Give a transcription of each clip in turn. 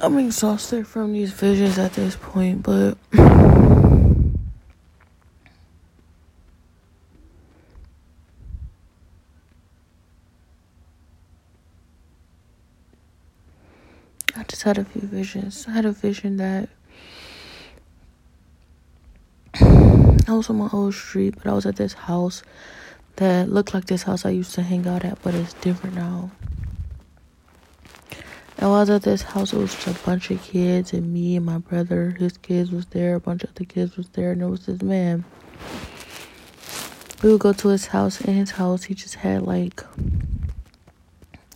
I'm exhausted from these visions at this point, but I just had a few visions. I had a vision that I was on my old street, but I was at this house that looked like this house I used to hang out at, but it's different now. I was at this house, it was just a bunch of kids, and me and my brother, his kids was there, a bunch of the kids was there, and there was this man. We would go to his house. In his house, he just had like,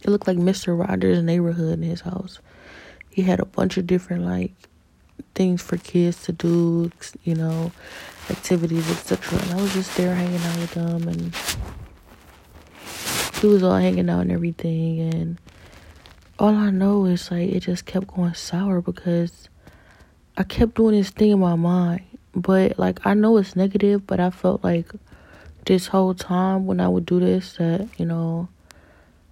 it looked like Mr. Rogers' neighborhood in his house. He had a bunch of different like things for kids to do, you know, activities, etc. And I was just there hanging out with them, and he was all hanging out and everything. And all I know is like it just kept going sour because I kept doing this thing in my mind, but like I know it's negative, but I felt like this whole time when I would do this that you know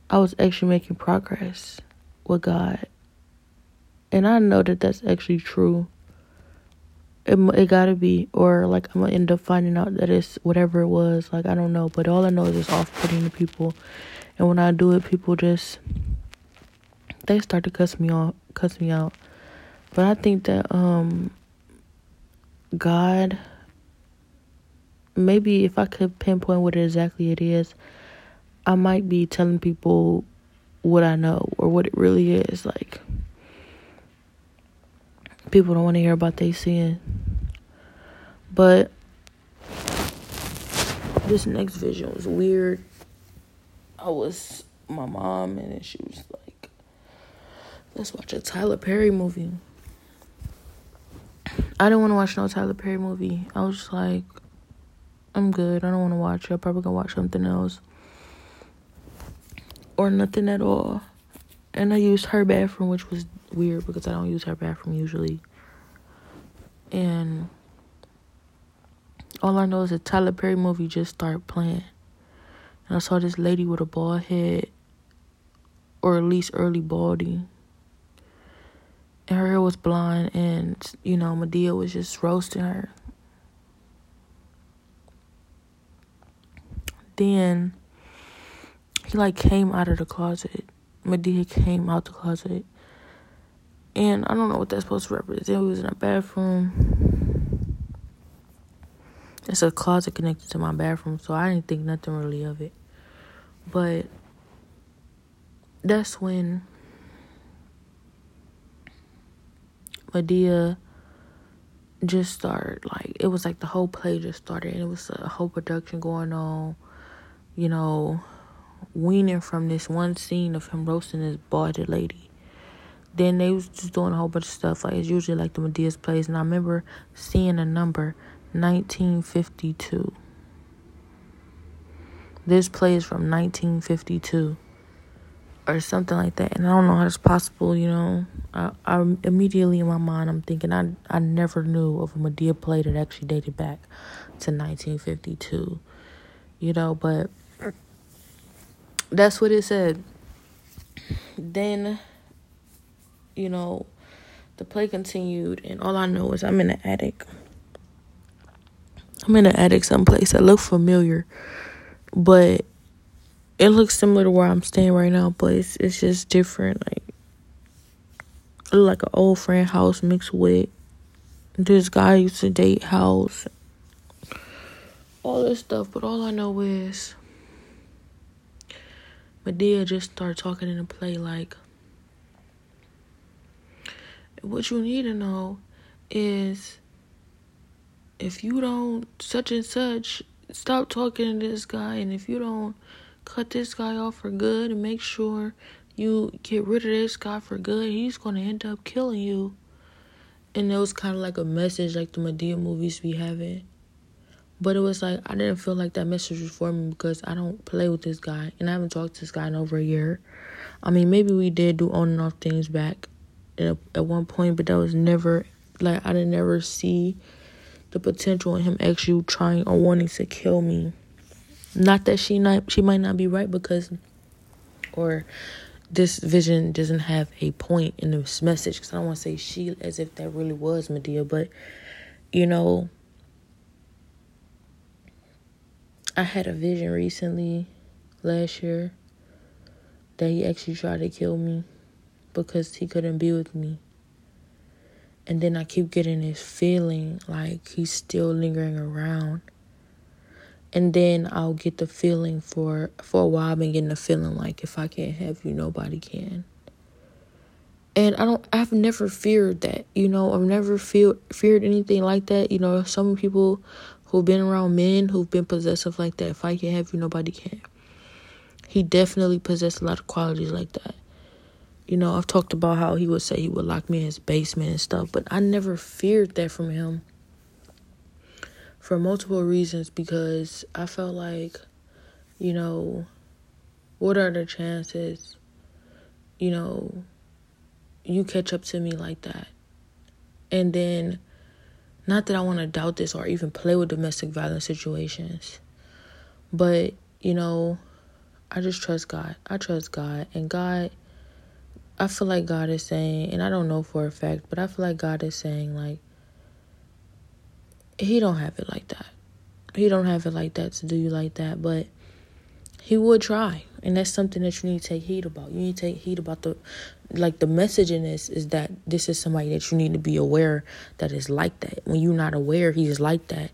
I was actually making progress with God and I know that that's actually true. It, it gotta be, or like I'm gonna end up finding out that it's whatever it was. Like I don't know, but all I know is it's off putting to people, and when I do it, people just they start to cuss me off, cuss me out. But I think that um God, maybe if I could pinpoint what exactly it is, I might be telling people what I know or what it really is like people don't want to hear about they sin. But this next vision was weird. I was my mom and she was like, let's watch a Tyler Perry movie. I didn't want to watch no Tyler Perry movie. I was just like, I'm good. I don't want to watch it. I'm probably gonna watch something else. Or nothing at all. And I used her bathroom, which was weird because I don't use her bathroom usually. And all I know is a Tyler Perry movie just started playing. And I saw this lady with a bald head, or at least early balding. Her hair was blonde, and you know, Madea was just roasting her. Then he like came out of the closet. Madea came out the closet and I don't know what that's supposed to represent. We was in a bathroom. It's a closet connected to my bathroom, so I didn't think nothing really of it. But that's when Madea just started like it was like the whole play just started and it was a whole production going on, you know, weaning from this one scene of him roasting this balded lady then they was just doing a whole bunch of stuff. Like it's usually like the Madea's plays. And I remember seeing a number, 1952. This play is from 1952 or something like that. And I don't know how it's possible, you know. I, I immediately in my mind I'm thinking I I never knew of a Madea play that actually dated back to 1952. You know, but that's what it said. Then you know, the play continued, and all I know is I'm in the attic. I'm in the attic someplace that look familiar, but it looks similar to where I'm staying right now, but it's it's just different. Like like an old friend house mixed with this guy used to date house. All this stuff, but all I know is Madea just started talking in the play like what you need to know is if you don't such and such stop talking to this guy and if you don't cut this guy off for good and make sure you get rid of this guy for good he's going to end up killing you and it was kind of like a message like the Madea movies be having but it was like I didn't feel like that message was for me because I don't play with this guy and I haven't talked to this guy in over a year. I mean, maybe we did do on and off things back at, at one point, but that was never like I didn't ever see the potential in him actually trying or wanting to kill me. Not that she not she might not be right because or this vision doesn't have a point in this message because I don't want to say she as if that really was Madea, but you know, I had a vision recently last year that he actually tried to kill me because he couldn't be with me. And then I keep getting this feeling like he's still lingering around. And then I'll get the feeling for for a while I've been getting the feeling like if I can't have you nobody can. And I don't I've never feared that. You know, I've never feel feared anything like that. You know, some people who've been around men who've been possessive like that, if I can't have you nobody can. He definitely possessed a lot of qualities like that. You know, I've talked about how he would say he would lock me in his basement and stuff, but I never feared that from him for multiple reasons because I felt like, you know, what are the chances, you know, you catch up to me like that? And then, not that I want to doubt this or even play with domestic violence situations, but, you know, I just trust God. I trust God. And God, I feel like God is saying, and I don't know for a fact, but I feel like God is saying, like, he don't have it like that. He don't have it like that to do you like that, but he would try. And that's something that you need to take heed about. You need to take heed about the like the message in this is that this is somebody that you need to be aware that is like that. When you're not aware he's like that,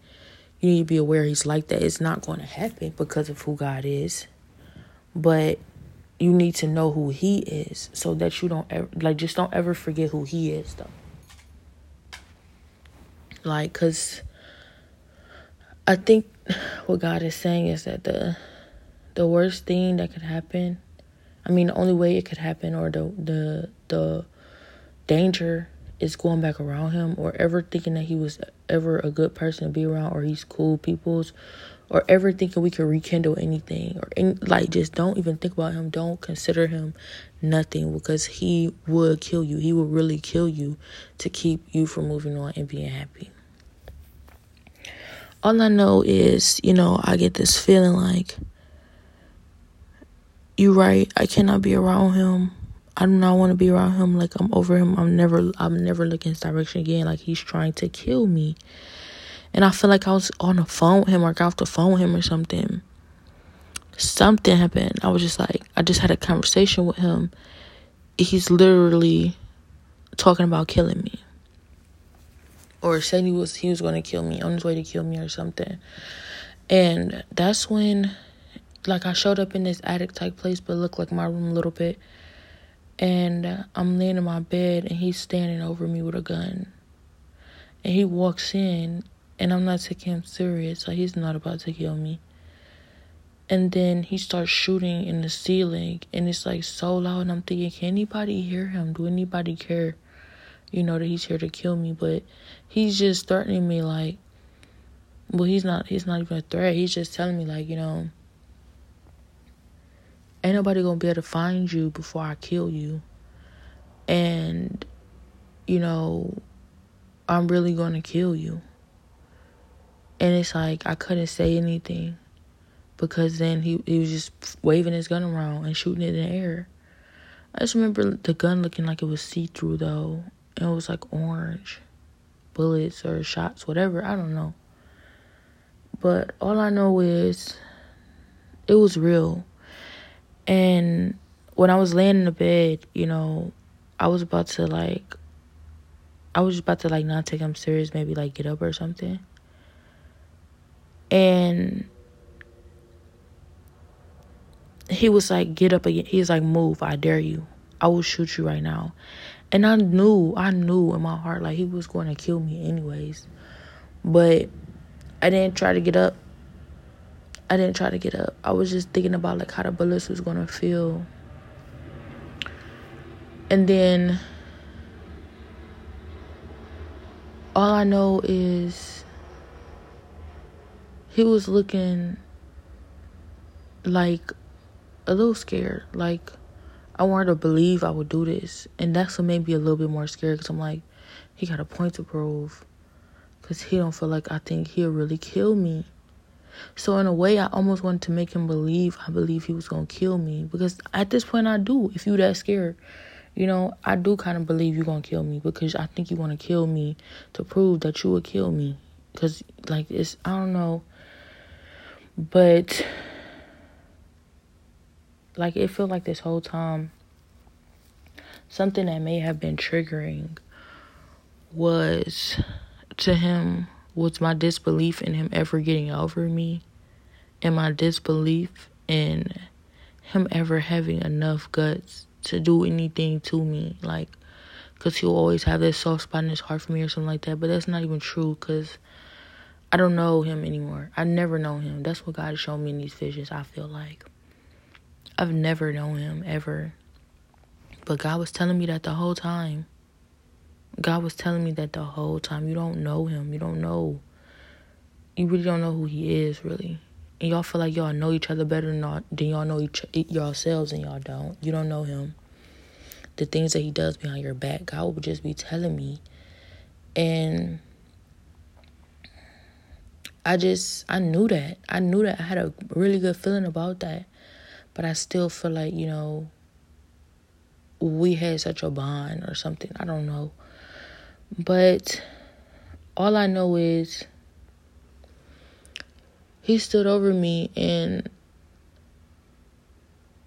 you need to be aware he's like that. It's not going to happen because of who God is. But you need to know who he is so that you don't ever like just don't ever forget who he is though. Like cuz I think what God is saying is that the the worst thing that could happen, I mean, the only way it could happen, or the the the danger is going back around him, or ever thinking that he was ever a good person to be around, or he's cool people's, or ever thinking we can rekindle anything, or any, like just don't even think about him. Don't consider him nothing because he would kill you. He would really kill you to keep you from moving on and being happy all I know is, you know, I get this feeling like you right, I cannot be around him. I do not want to be around him like I'm over him. I'm never I'm never looking his direction again like he's trying to kill me. And I feel like I was on the phone with him or got off the phone with him or something. Something happened. I was just like I just had a conversation with him. He's literally talking about killing me or said he was he was going to kill me on his way to kill me or something. And that's when like I showed up in this attic type place but looked like my room a little bit. And I'm laying in my bed and he's standing over me with a gun. And he walks in and I'm not taking him serious. Like he's not about to kill me. And then he starts shooting in the ceiling and it's like so loud and I'm thinking, can anybody hear him? Do anybody care? You know, that he's here to kill me, but he's just threatening me like well he's not he's not even a threat. He's just telling me like, you know, ain't nobody gonna be able to find you before I kill you. And, you know, I'm really gonna kill you. And it's like I couldn't say anything because then he, he was just waving his gun around and shooting it in the air. I just remember the gun looking like it was see through though, it was like orange bullets or shots, whatever. I don't know. But all I know is it was real. And when I was laying in the bed, you know, I was about to like, I was about to like not take him serious, maybe like get up or something. And he was like, get up again. He's like, move, I dare you. I will shoot you right now. And I knew, I knew in my heart like he was going to kill me anyways. But I didn't try to get up. I didn't try to get up. I was just thinking about like how the bullets was going to feel. And then all I know is he was looking like a little scared, like I wanted to believe I would do this. And that's what made me a little bit more scared because I'm like, he got a point to prove. Because he don't feel like I think he'll really kill me. So in a way, I almost wanted to make him believe I believe he was gonna kill me because at this point I do. If you that scared, you know, I do kind of believe you're gonna kill me because I think you want to kill me to prove that you would kill me. Cause like it's I don't know, but like it felt like this whole time something that may have been triggering was to him was my disbelief in him ever getting over me and my disbelief in him ever having enough guts to do anything to me like because he'll always have this soft spot in his heart for me or something like that but that's not even true because i don't know him anymore. I never know him. That's what god shown me in these visions i feel like i've never known him ever but god was telling me that the whole time God was telling me that the whole time. You don't know him. You don't know. You really don't know who he is, really. And y'all feel like y'all know each other better than, y'all, than y'all know each yourselves, and y'all don't. You don't know him. The things that he does behind your back, God would just be telling me. And I just, I knew that. I knew that. I had a really good feeling about that. But I still feel like, you know, we had such a bond or something. I don't know. But all I know is he stood over me and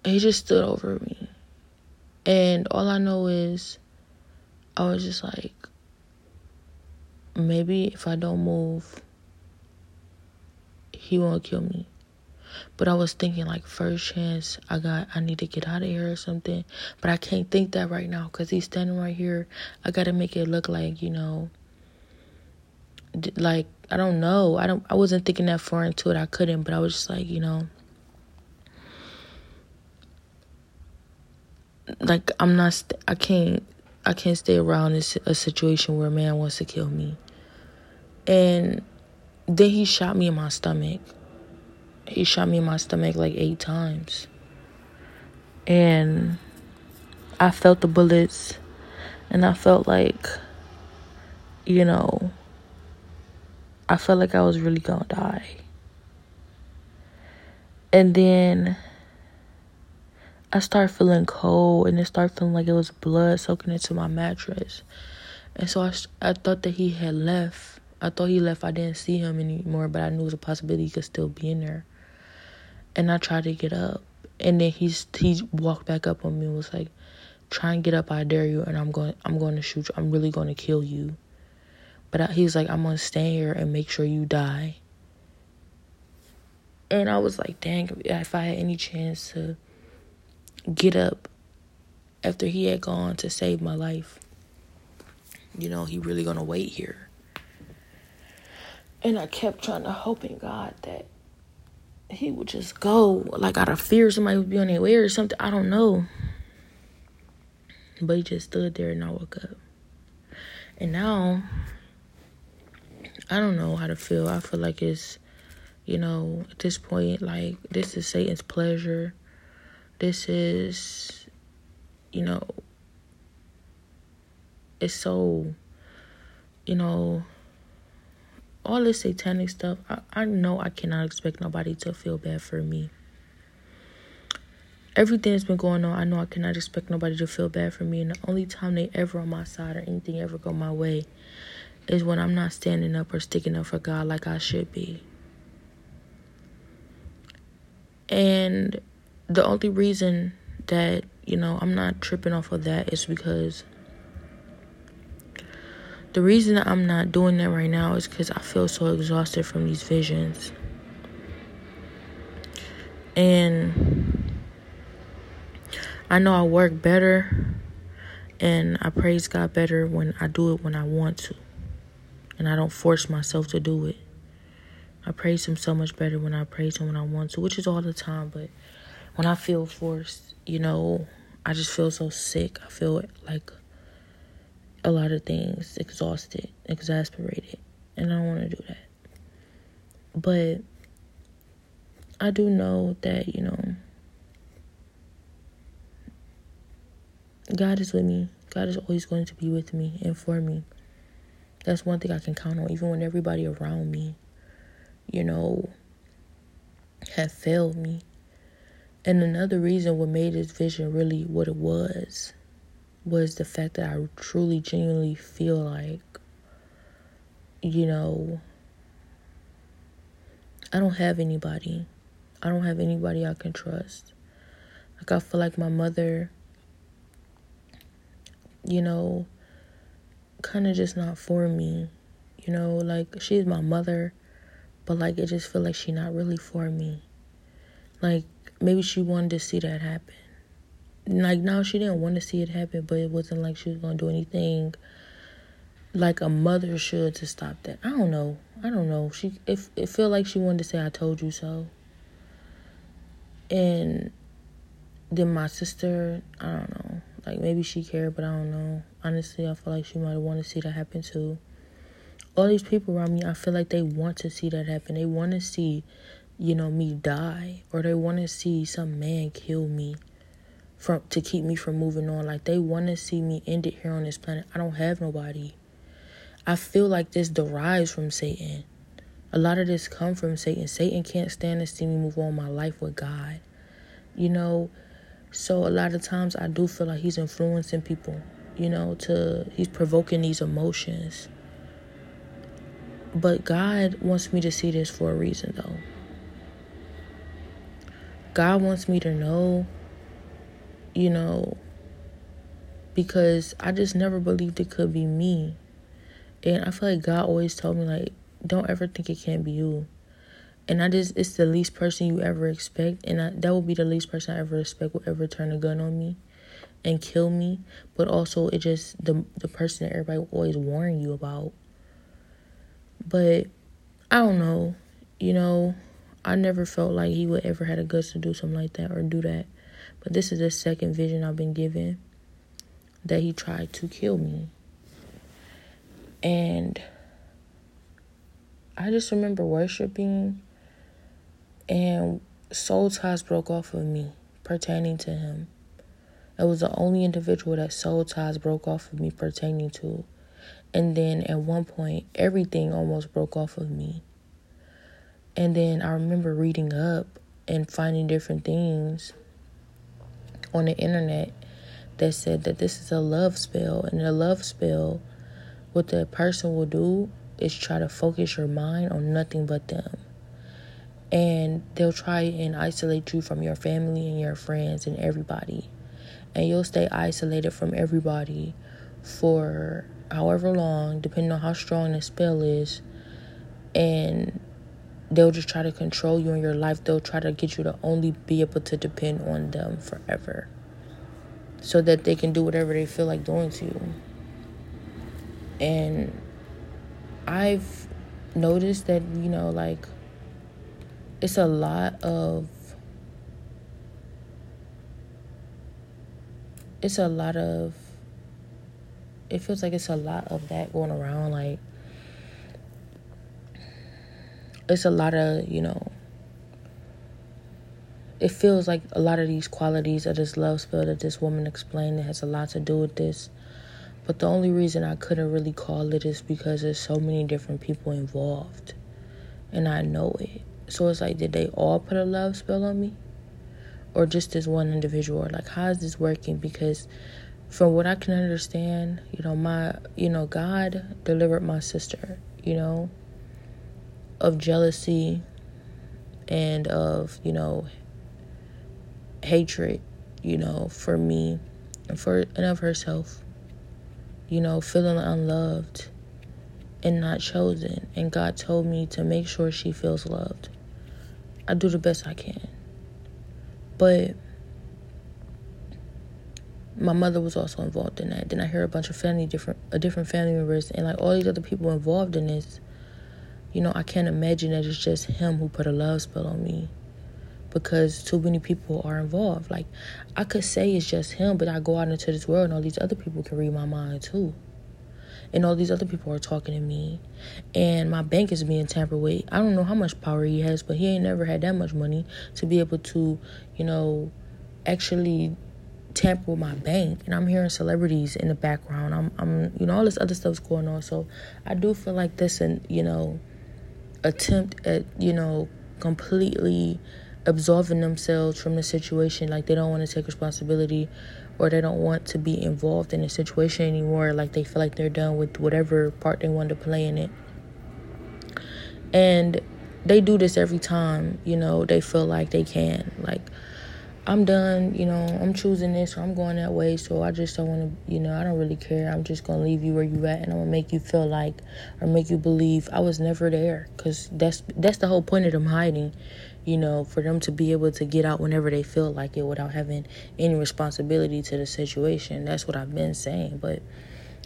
he just stood over me. And all I know is I was just like, maybe if I don't move, he won't kill me. But I was thinking like first chance I got I need to get out of here or something. But I can't think that right now cuz he's standing right here. I got to make it look like, you know, like I don't know. I don't I wasn't thinking that far into it. I couldn't, but I was just like, you know, like I'm not st- I can't I can't stay around this a situation where a man wants to kill me. And then he shot me in my stomach. He shot me in my stomach like eight times. And I felt the bullets and I felt like, you know, I felt like I was really gonna die. And then I started feeling cold and it started feeling like it was blood soaking into my mattress. And so I, I thought that he had left. I thought he left. I didn't see him anymore, but I knew it was a possibility he could still be in there and I tried to get up, and then he's he walked back up on me and was like, "Try and get up, I dare you, and I'm going I'm going to shoot you. I'm really going to kill you." But I, he was like, "I'm gonna stay here and make sure you die." And I was like, "Dang, if I had any chance to get up after he had gone to save my life, you know, he really gonna wait here." And I kept trying to hope in God that he would just go like out of fear somebody would be on their way or something. I don't know. But he just stood there and I woke up. And now I don't know how to feel. I feel like it's you know, at this point, like this is Satan's pleasure. This is you know it's so you know all this satanic stuff, I, I know I cannot expect nobody to feel bad for me. Everything that's been going on, I know I cannot expect nobody to feel bad for me. And the only time they ever on my side or anything ever go my way is when I'm not standing up or sticking up for God like I should be. And the only reason that, you know, I'm not tripping off of that is because the reason I'm not doing that right now is because I feel so exhausted from these visions. And I know I work better and I praise God better when I do it when I want to. And I don't force myself to do it. I praise Him so much better when I praise Him when I want to, which is all the time. But when I feel forced, you know, I just feel so sick. I feel like a lot of things, exhausted, exasperated, and I don't want to do that. But I do know that, you know, God is with me. God is always going to be with me and for me. That's one thing I can count on, even when everybody around me, you know, have failed me. And another reason what made this vision really what it was was the fact that I truly, genuinely feel like, you know, I don't have anybody. I don't have anybody I can trust. Like, I feel like my mother, you know, kind of just not for me. You know, like, she's my mother, but like, it just feel like she not really for me. Like, maybe she wanted to see that happen. Like, now, she didn't want to see it happen, but it wasn't like she was to do anything like a mother should to stop that. I don't know. I don't know. She it it feel like she wanted to say I told you so. And then my sister, I don't know. Like maybe she cared, but I don't know. Honestly, I feel like she might wanted to see that happen too. All these people around me, I feel like they want to see that happen. They want to see, you know, me die, or they want to see some man kill me, from to keep me from moving on. Like they want to see me end it here on this planet. I don't have nobody. I feel like this derives from Satan. A lot of this come from Satan. Satan can't stand to see me move on my life with God. You know, so a lot of times I do feel like he's influencing people, you know, to he's provoking these emotions. But God wants me to see this for a reason though. God wants me to know, you know, because I just never believed it could be me. And I feel like God always told me like, don't ever think it can't be you. And I just it's the least person you ever expect, and I, that will be the least person I ever expect will ever turn a gun on me and kill me. But also, it just the the person that everybody will always warn you about. But I don't know, you know, I never felt like he would ever had a guts to do something like that or do that. But this is the second vision I've been given that he tried to kill me. And I just remember worshiping, and soul ties broke off of me pertaining to him. It was the only individual that soul ties broke off of me pertaining to. And then at one point, everything almost broke off of me. And then I remember reading up and finding different things on the internet that said that this is a love spell. And a love spell what the person will do is try to focus your mind on nothing but them. And they'll try and isolate you from your family and your friends and everybody. And you'll stay isolated from everybody for however long, depending on how strong the spell is. And they'll just try to control you in your life. They'll try to get you to only be able to depend on them forever. So that they can do whatever they feel like doing to you. And I've noticed that, you know, like it's a lot of it's a lot of it feels like it's a lot of that going around like it's a lot of you know it feels like a lot of these qualities of this love spell that this woman explained it has a lot to do with this but the only reason I couldn't really call it is because there's so many different people involved. And I know it. So it's like, did they all put a love spell on me? Or just this one individual? Like, how is this working? Because from what I can understand, you know, my, you know, God delivered my sister, you know, of jealousy and of, you know, hatred, you know, for me and for and of herself you know, feeling unloved and not chosen. And God told me to make sure she feels loved. I do the best I can. But my mother was also involved in that. Then I hear a bunch of family different a different family members and like all these other people involved in this. You know, I can't imagine that it's just him who put a love spell on me because too many people are involved. Like, I could say it's just him, but I go out into this world and all these other people can read my mind too. And all these other people are talking to me. And my bank is being tampered with. I don't know how much power he has, but he ain't never had that much money to be able to, you know, actually tamper with my bank. And I'm hearing celebrities in the background. I'm, I'm, you know, all this other stuff's going on. So I do feel like this, and you know, attempt at, you know, completely absolving themselves from the situation. Like they don't want to take responsibility or they don't want to be involved in the situation anymore. Like they feel like they're done with whatever part they want to play in it. And they do this every time you know they feel like they can. Like i'm done you know i'm choosing this or i'm going that way so i just don't want to you know i don't really care i'm just gonna leave you where you at and i'm gonna make you feel like or make you believe i was never there because that's that's the whole point of them hiding you know, for them to be able to get out whenever they feel like it without having any responsibility to the situation. That's what I've been saying. But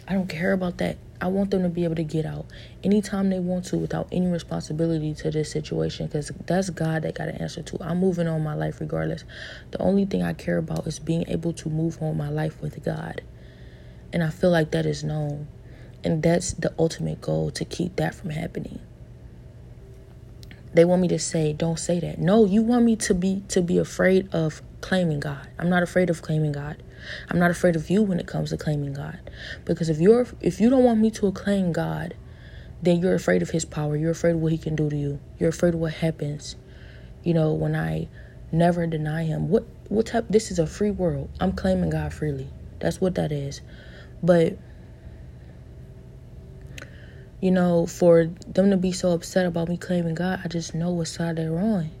I don't care about that. I want them to be able to get out anytime they want to without any responsibility to this situation because that's God that got to answer to. I'm moving on my life regardless. The only thing I care about is being able to move on my life with God. And I feel like that is known. And that's the ultimate goal to keep that from happening they want me to say don't say that no you want me to be to be afraid of claiming god i'm not afraid of claiming god i'm not afraid of you when it comes to claiming god. Because if you're if you don't want me to acclaim god then you're afraid of his power. You're afraid of what he can do to you. You're afraid of what happens you know when i never deny him. What what type this is a free world. I'm claiming god freely. That's what that is. But you know, for them to be so upset about me claiming God, I just know what side they're on.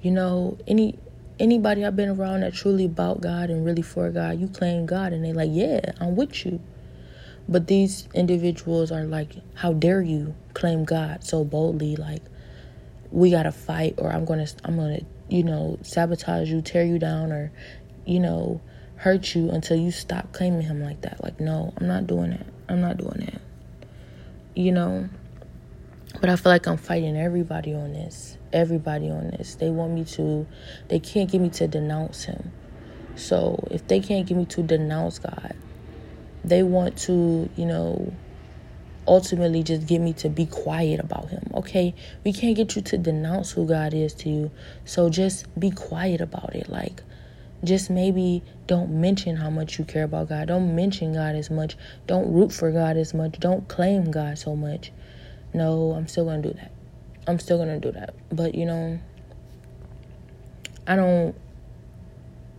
You know, any anybody I've been around that truly about God and really for God, you claim God and they like, yeah, I'm with you. But these individuals are like, how dare you claim God so boldly? Like, we gotta fight, or I'm gonna, I'm gonna, you know, sabotage you, tear you down, or, you know, hurt you until you stop claiming Him like that. Like, no, I'm not doing that. I'm not doing that you know. But I feel like I'm fighting everybody on this. Everybody on this. They want me to, they can't get me to denounce Him. So if they can't get me to denounce God, they want to, you know, ultimately just get me to be quiet about him. Okay, we can't get you to denounce who God is to you. So just be quiet about it. Like just maybe don't mention how much you care about God. Don't mention God as much. Don't root for God as much. Don't claim God so much. No, I'm still going to do that. I'm still to do that. But, you know, I don't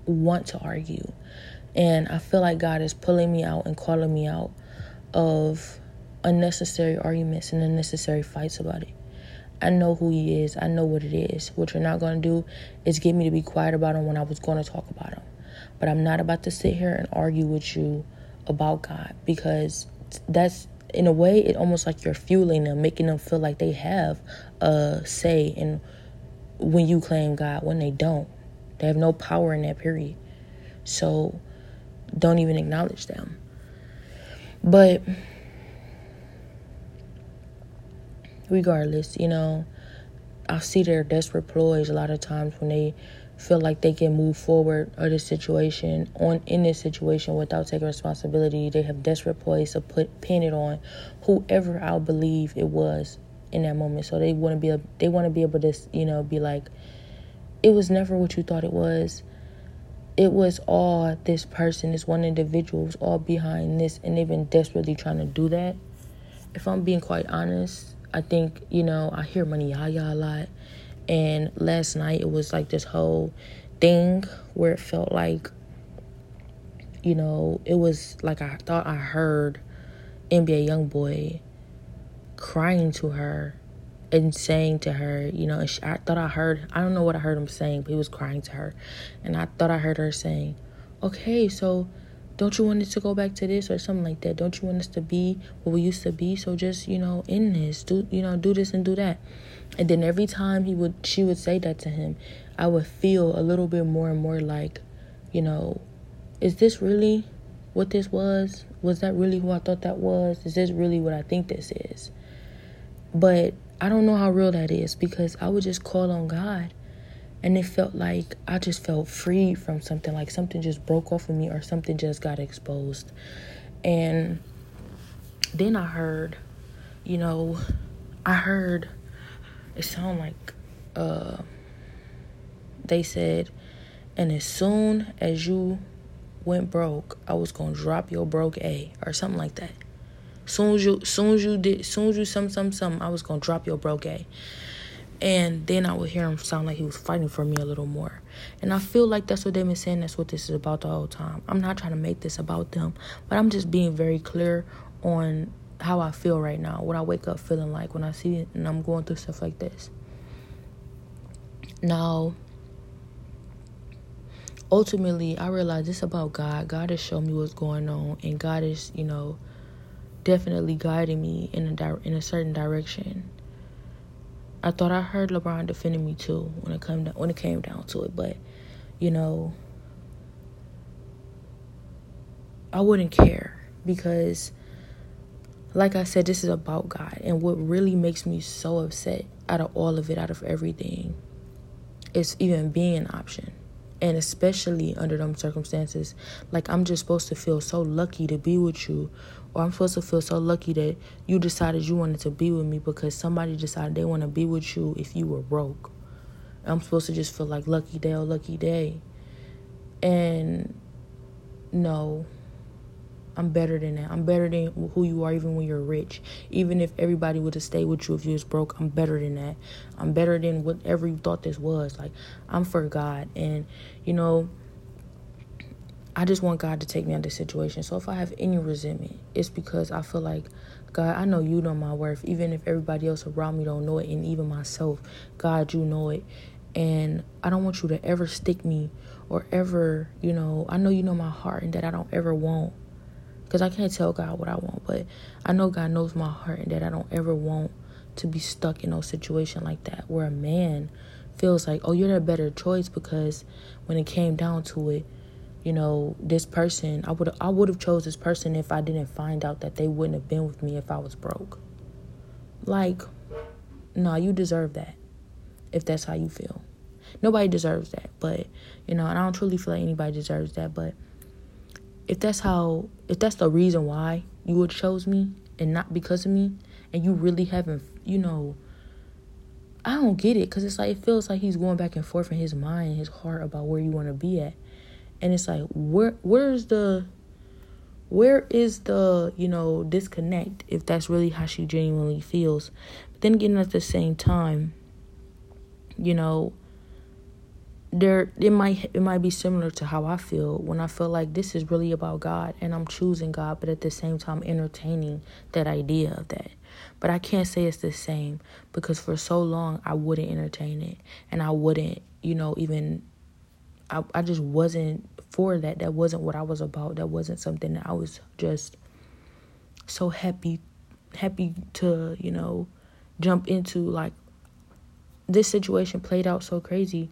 want to argue. And I feel like God is pulling me out and calling me out of unnecessary arguments and unnecessary fights about it. I know who he is. I know what it is. What you're not going to do is get me to be quiet about him when I was going to talk about him. But I'm not about to sit here and argue with you about God because that's in a way it almost like you're fueling them, making them feel like they have a say in when you claim God when they don't. They have no power in that period. So don't even acknowledge them. But regardless, you know, I see their desperate ploys a lot of times when they feel like they can move forward or this situation on in this situation without taking responsibility. They have desperate ploys to put pin it on whoever I believe it was in that moment. So they want to be they want to be able to you know be like, it was never what you thought it was. It was all this person, this one individual was all behind this, and they've been desperately trying to do that. If I'm being quite honest, I think, you know, I hear Money Yaya a lot. And last night it was like this whole thing where it felt like, you know, it was like I thought I heard NBA Youngboy crying to her and saying to her, you know, she, I thought I heard, I don't know what I heard him saying, but he was crying to her. And I thought I heard her saying, okay, so don't you want us to go back to this or something like that? Don't you want us to be what we used to be? So just, you know, in this, do you know, do this and do that. And then every time he would she would say that to him, I would feel a little bit more and more like, you know, is this really what this was? Was that really who I thought that was? Is this really what I think this is? But I don't know how real that is because I would just call on God and it felt like I just felt free from something, like something just broke off of me or something just got exposed. And then I heard, you know, I heard it sound like uh they said, and as soon as you went broke, I was gonna drop your broke A or something like that. Soon as you soon as you did soon as you some some some I was gonna drop your broke A. And then I would hear him sound like he was fighting for me a little more. And I feel like that's what they've been saying. That's what this is about the whole time. I'm not trying to make this about them, but I'm just being very clear on how I feel right now, what I wake up feeling like when I see it and I'm going through stuff like this. Now, ultimately, I realize it's about God. God has shown me what's going on, and God is, you know, definitely guiding me in a di- in a certain direction. I thought I heard LeBron defending me too when it come down, when it came down to it, but you know, I wouldn't care because like I said, this is about God. And what really makes me so upset out of all of it, out of everything, is even being an option. And especially under them circumstances, like I'm just supposed to feel so lucky to be with you, or I'm supposed to feel so lucky that you decided you wanted to be with me because somebody decided they want to be with you if you were broke. I'm supposed to just feel like lucky day, oh lucky day. And no, I'm better than that. I'm better than who you are even when you're rich. Even if everybody would have stayed with you if you was broke, I'm better than that. I'm better than whatever you thought this was. Like I'm for God and you know I just want God to take me out of this situation. So if I have any resentment, it's because I feel like God, I know you know my worth, even if everybody else around me don't know it, and even myself, God, you know it. And I don't want you to ever stick me or ever, you know, I know you know my heart and that I don't ever want because I can't tell God what I want, but I know God knows my heart and that I don't ever want to be stuck in no situation like that where a man feels like, oh, you're the better choice because when it came down to it, you know, this person, I would I would have chose this person if I didn't find out that they wouldn't have been with me if I was broke. Like, no, nah, you deserve that. If that's how you feel. Nobody deserves that, but you know, and I don't truly feel like anybody deserves that, but if that's how if that's the reason why you would chose me and not because of me and you really haven't you know i don't get it because it's like it feels like he's going back and forth in his mind his heart about where you want to be at. And it's like where where's the where is the you know disconnect if that's really how she genuinely feels? But then again at the same time you know there it might it might be similar to how I feel when I feel like this is really about God and I'm choosing God, but at the same time entertaining that idea of that. But I can't say it's the same because for so long I wouldn't entertain it and I wouldn't, you know, even I I just wasn't for that. That wasn't what I was about. That wasn't something that I was just so happy happy to, you know, jump into like this situation played out so crazy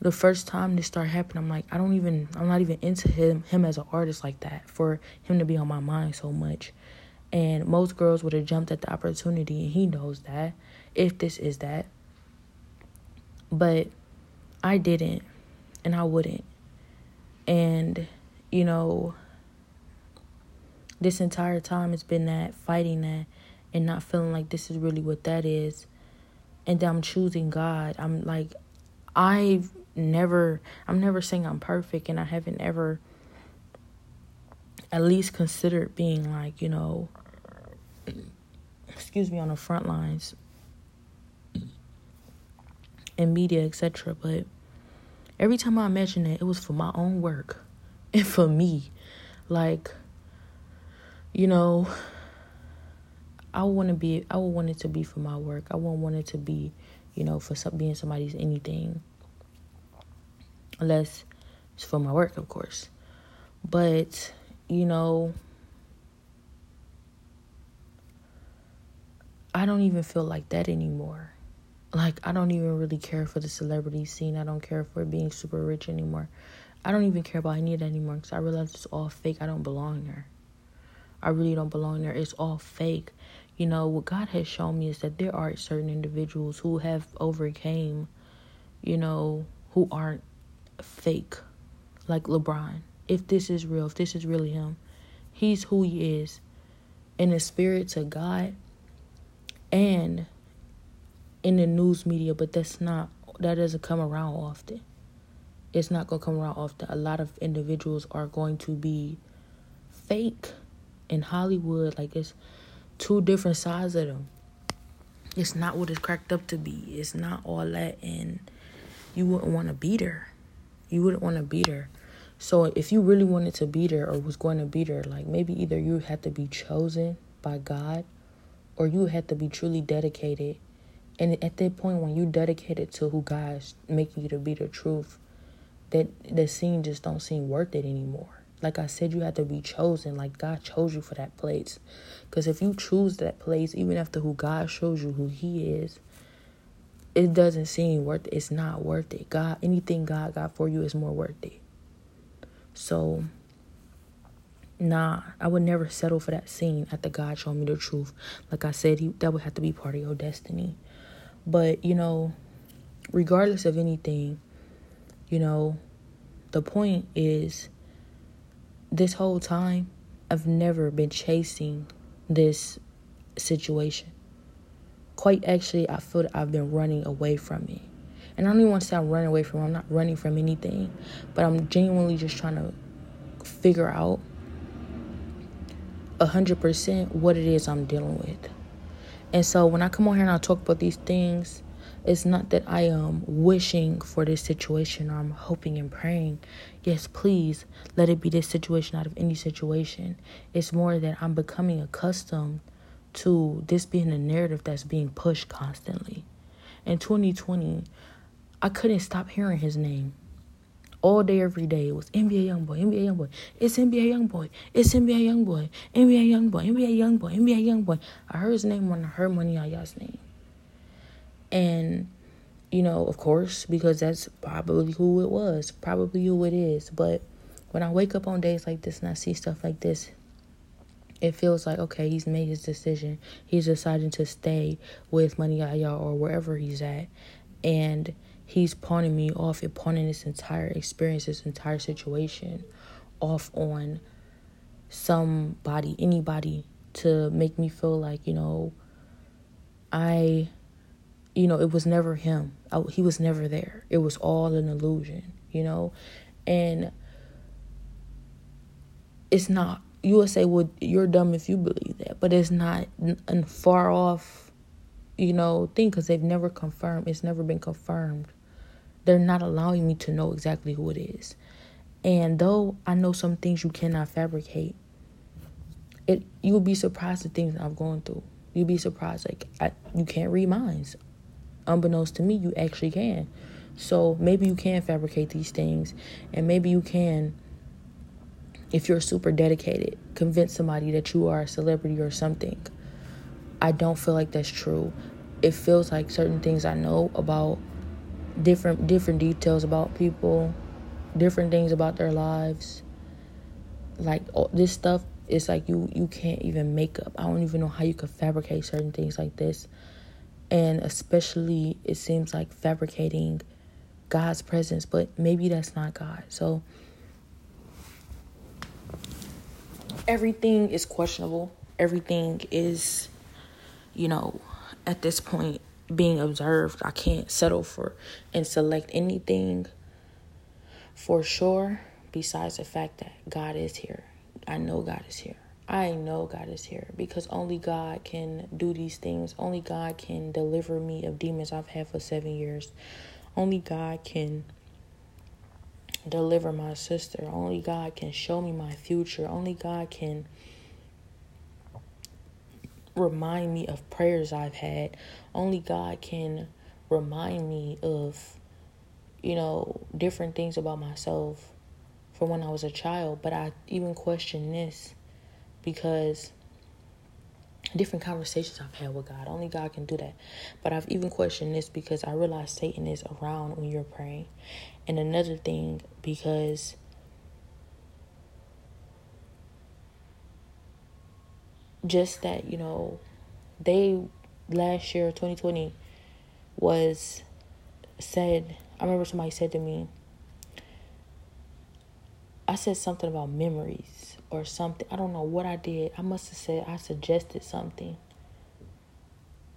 the first time this started happening, I'm like, I don't even, I'm not even into him, him as an artist like that. For him to be on my mind so much, and most girls would have jumped at the opportunity, and he knows that. If this is that, but I didn't, and I wouldn't, and you know, this entire time it's been that fighting that, and not feeling like this is really what that is, and I'm choosing God. I'm like, I've never I'm never saying I'm perfect and I haven't ever at least considered being like, you know, excuse me on the front lines in media, etc. But every time I imagine it, it was for my own work and for me. Like, you know, I want to be. I would want it to be for my work. I won't want it to be, you know, for some, being somebody's anything unless it's for my work, of course. But, you know, I don't even feel like that anymore. Like, I don't even really care for the celebrity scene. I don't care for being super rich anymore. I don't even care about any of that anymore because I realize it's all fake. I don't belong there. I really don't belong there. It's all fake. You know, what God has shown me is that there are certain individuals who have overcame, you know, who aren't fake like LeBron. If this is real, if this is really him, he's who he is in the spirit to God and in the news media, but that's not that doesn't come around often. It's not gonna come around often. A lot of individuals are going to be fake in Hollywood. Like it's two different sides of them. it's not what it's cracked up to be. It's not all that, and you wouldn't want to beat her. You wouldn't want to beat her. So if you really wanted to beat her or was going to beat her, like maybe either you had to be chosen by God or you had to be truly dedicated. And at that point when you dedicated to who God's making you to be the truth, that the scene just don't seem worth it anymore. Like I said, you had to be chosen. Like God chose you for that place. Because if you choose that place, even after who God shows you who He is, it doesn't seem worth it. It's not worth it. God, anything God got for you is more worth it. So, nah, I would never settle for that scene after God showed me the truth. Like I said, he, that would have to be part of your destiny. But, you know, regardless of anything, you know, the point is this whole time, I've never been chasing this situation. Quite actually, I feel that I've been running away from it. And I don't even want to say I'm running away from it. I'm not running from anything. But I'm genuinely just trying to figure out 100% what it is I'm dealing with. And so when I come on here and I talk about these things, it's not that I am wishing for this situation or I'm hoping and praying. Yes, please let it be this situation out of any situation. It's more that I'm becoming accustomed to this being a narrative that's being pushed constantly. In 2020, I couldn't stop hearing his name all day, every day. It was NBA Youngboy, NBA Youngboy. It's NBA Youngboy. It's NBA Youngboy. NBA Youngboy. NBA Youngboy. NBA Youngboy. I heard his name when I heard Money Yaya's name. And, you know, of course, because that's probably who it was, probably who it is. But when I wake up on days like this and I see stuff like this, it feels like okay, he's made his decision. He's deciding to stay with Money Yaya or wherever he's at, and he's pawning me off and pawning this entire experience, this entire situation, off on somebody, anybody, to make me feel like you know, I you know, it was never him. I, he was never there. It was all an illusion, you know? And it's not, you would say, well, you're dumb if you believe that, but it's not a far off, you know, thing because they've never confirmed, it's never been confirmed. They're not allowing me to know exactly who it is. And though I know some things you cannot fabricate, it you will be surprised the things I've gone through. You'll be surprised, like I, you can't read minds unbeknownst to me, you actually can. So maybe you can fabricate these things, and maybe you can, if you're super dedicated, convince somebody that you are a celebrity or something. I don't feel like that's true. It feels like certain things I know about different different details about people, different things about their lives. Like oh, this stuff is like you you can't even make up. I don't even know how you could fabricate certain things like this and especially it seems like fabricating God's presence, but maybe that's not God. So everything is questionable. Everything is, you know, at this point being observed. I can't settle for and select anything for sure besides the fact that God is here. I know God is here. I know God is here because only God can do these things. Only God can deliver me of demons I've had for seven years. Only God can deliver my sister. Only God can show me my future. Only God can remind me of prayers I've had. Only God can remind me of, you know, different things about myself from when I was a child. But I even question this because different conversations I've had with God. Only God can do that. But I've even questioned this because I realize Satan is around when you're praying. And another thing, because just that, you know, they last year, 2020, was said, I remember somebody said to me, I said something about memories or something. I don't know what I did. I must have said I suggested something.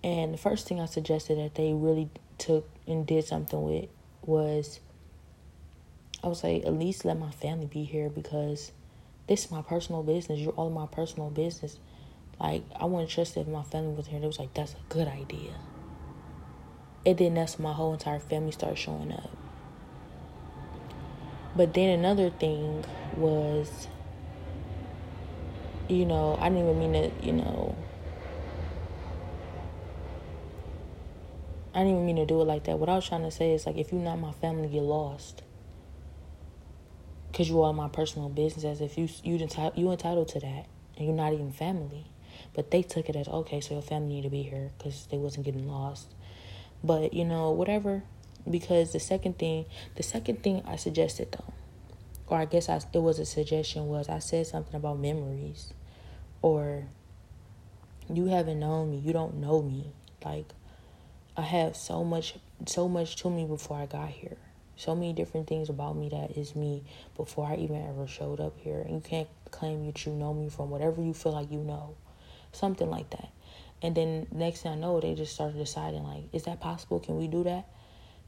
And the first thing I suggested that they really took and did something with was I was like, at least let my family be here because this is my personal business. You're all my personal business. Like I wouldn't trust if my family was here. They was like, that's a good idea. And then that's my whole entire family started showing up. But then another thing was, you know, I didn't even mean to, you know, I didn't even mean to do it like that. What I was trying to say is like, if you're not my family, you're lost. Cause you are my personal business, as if you you entitled you entitled to that, and you're not even family. But they took it as okay, so your family need to be here because they wasn't getting lost. But you know, whatever. Because the second thing, the second thing I suggested though, or I guess I, it was a suggestion was I said something about memories, or you haven't known me, you don't know me. Like I have so much, so much to me before I got here. So many different things about me that is me before I even ever showed up here. And you can't claim that you know me from whatever you feel like you know, something like that. And then next thing I know, they just started deciding like, is that possible? Can we do that?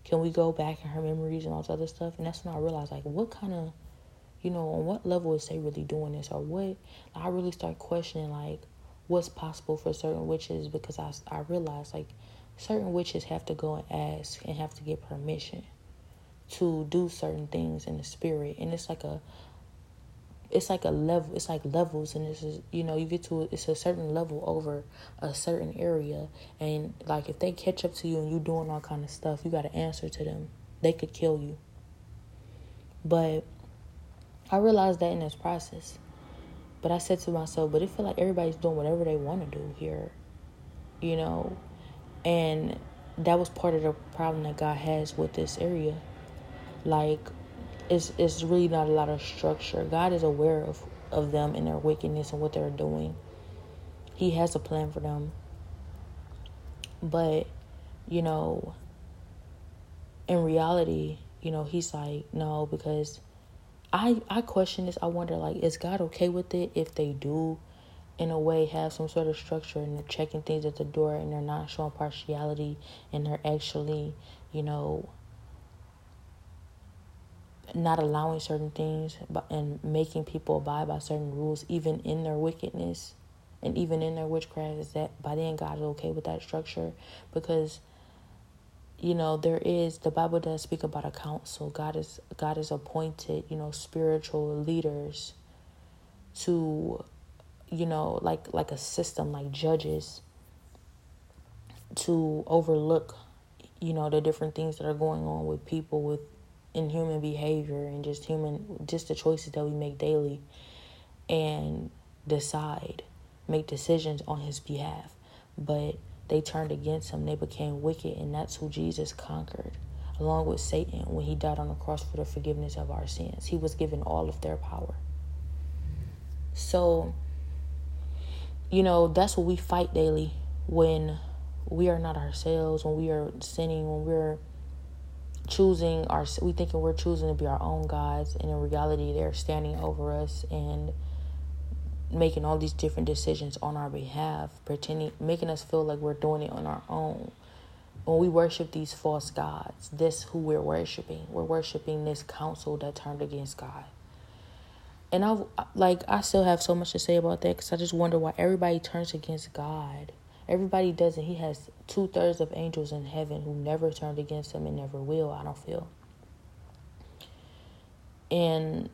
Can we go back in her memories and all this other stuff? And that's when I realized like, what kind of, you know, on what level is they really doing this, or what? I really start questioning like, what's possible for certain witches because I I realized like, certain witches have to go and ask and have to get permission to do certain things in the spirit, and it's like a it's like a level it's like levels and this is you know you get to it's a certain level over a certain area and like if they catch up to you and you doing all kind of stuff you got to answer to them. They could kill you. But i realized that in this process. But i said to myself but it feel like everybody's doing whatever they want to do here you know? And that was part of the problem that god has with this area like it's it's really not a lot of structure. God is aware of of them and their wickedness and what they're doing. He has a plan for them. But, you know, in reality, you know, he's like, no, because I I question this. I wonder like, is God okay with it if they do in a way have some sort of structure and they're checking things at the door and they're not showing partiality and they're actually, you know, not allowing certain things but and making people abide by certain rules, even in their wickedness and even in their witchcraft, is that by then God is okay with that structure because you know there is the Bible does speak about a council. God is God is appointed, you know, spiritual leaders to you know like like a system like judges to overlook you know the different things that are going on with people with in human behavior and just human just the choices that we make daily and decide make decisions on his behalf. But they turned against him. They became wicked and that's who jesus conquered along with satan when he died on the cross for the forgiveness of our sins. He was given all of their power. So you know that's what we fight daily when we are not ourselves when we are sinning when we're choosing our we thinking we're choosing to be our own gods and in reality they're standing over us and making all these different decisions on our behalf pretending making us feel like we're doing it on our own. When we worship these false gods this who we're worshiping we're worshiping this council that turned against god. And i like i still have so much to say about that because i just wonder why everybody turns against god Everybody doesn't. He has two thirds of angels in heaven who never turned against him and never will, I don't feel. And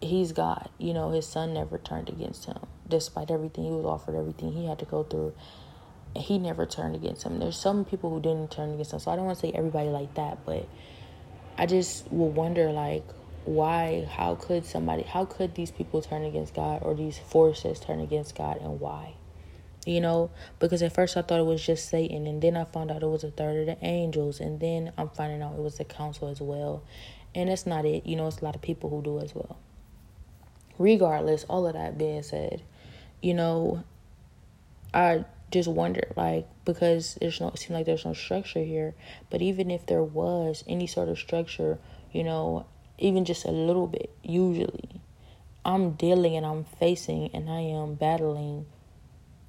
he's God. You know, his son never turned against him. Despite everything, he was offered everything he had to go through. He never turned against him. There's some people who didn't turn against him. So I don't want to say everybody like that, but I just will wonder like why how could somebody how could these people turn against God or these forces turn against God and why? You know, because at first I thought it was just Satan, and then I found out it was a third of the angels, and then I'm finding out it was the council as well. And that's not it, you know, it's a lot of people who do as well. Regardless, all of that being said, you know, I just wonder, like, because there's no, it seems like there's no structure here, but even if there was any sort of structure, you know, even just a little bit, usually, I'm dealing and I'm facing and I am battling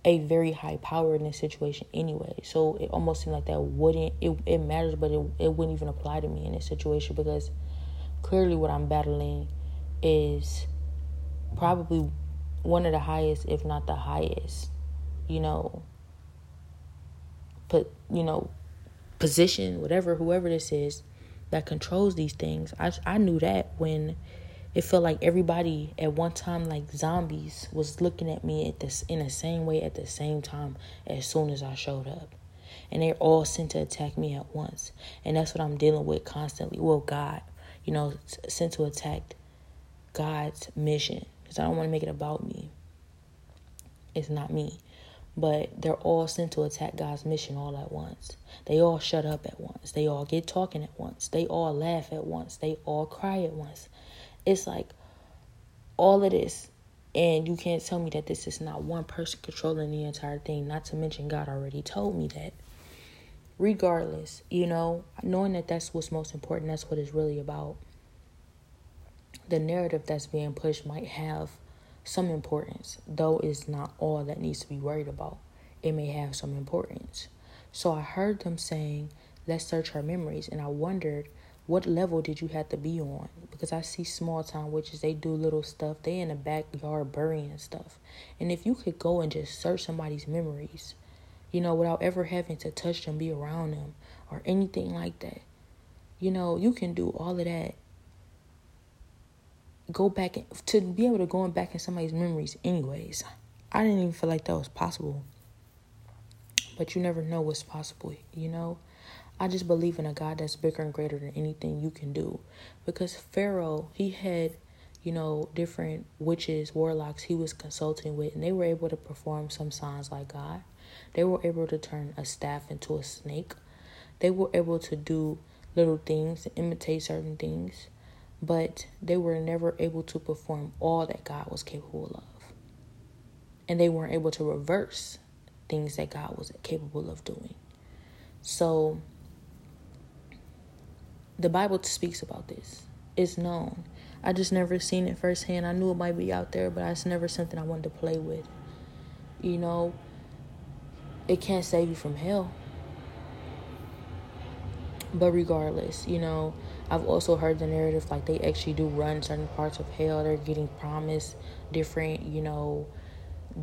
a very high power in this situation anyway. So it almost seemed like that wouldn't it, it matters, but it it wouldn't even apply to me in this situation because clearly what I'm battling is probably one of the highest, if not the highest, you know, put, you know, position, whatever, whoever this is that controls these things. I, I knew that when it felt like everybody at one time, like zombies, was looking at me at this in the same way at the same time as soon as I showed up. And they're all sent to attack me at once. And that's what I'm dealing with constantly. Well, God, you know, sent to attack God's mission. Because I don't want to make it about me. It's not me but they're all sent to attack God's mission all at once. They all shut up at once. They all get talking at once. They all laugh at once. They all cry at once. It's like all of this. And you can't tell me that this is not one person controlling the entire thing, not to mention God already told me that. Regardless, you know, knowing that that's what's most important, that's what it's really about. The narrative that's being pushed might have some importance, though it's not all that needs to be worried about. It may have some importance. So I heard them saying, let's search our memories. And I wondered, what level did you have to be on? Because I see small town witches, they do little stuff. They in the backyard burying stuff. And if you could go and just search somebody's memories, you know, without ever having to touch them, be around them, or anything like that, you know, you can do all of that go back to be able to go back in somebody's memories anyways i didn't even feel like that was possible but you never know what's possible you know i just believe in a god that's bigger and greater than anything you can do because pharaoh he had you know different witches warlocks he was consulting with and they were able to perform some signs like god they were able to turn a staff into a snake they were able to do little things imitate certain things but they were never able to perform all that God was capable of. And they weren't able to reverse things that God was capable of doing. So the Bible speaks about this. It's known. I just never seen it firsthand. I knew it might be out there, but it's never something I wanted to play with. You know, it can't save you from hell. But regardless, you know, I've also heard the narrative like they actually do run certain parts of hell. They're getting promised different, you know,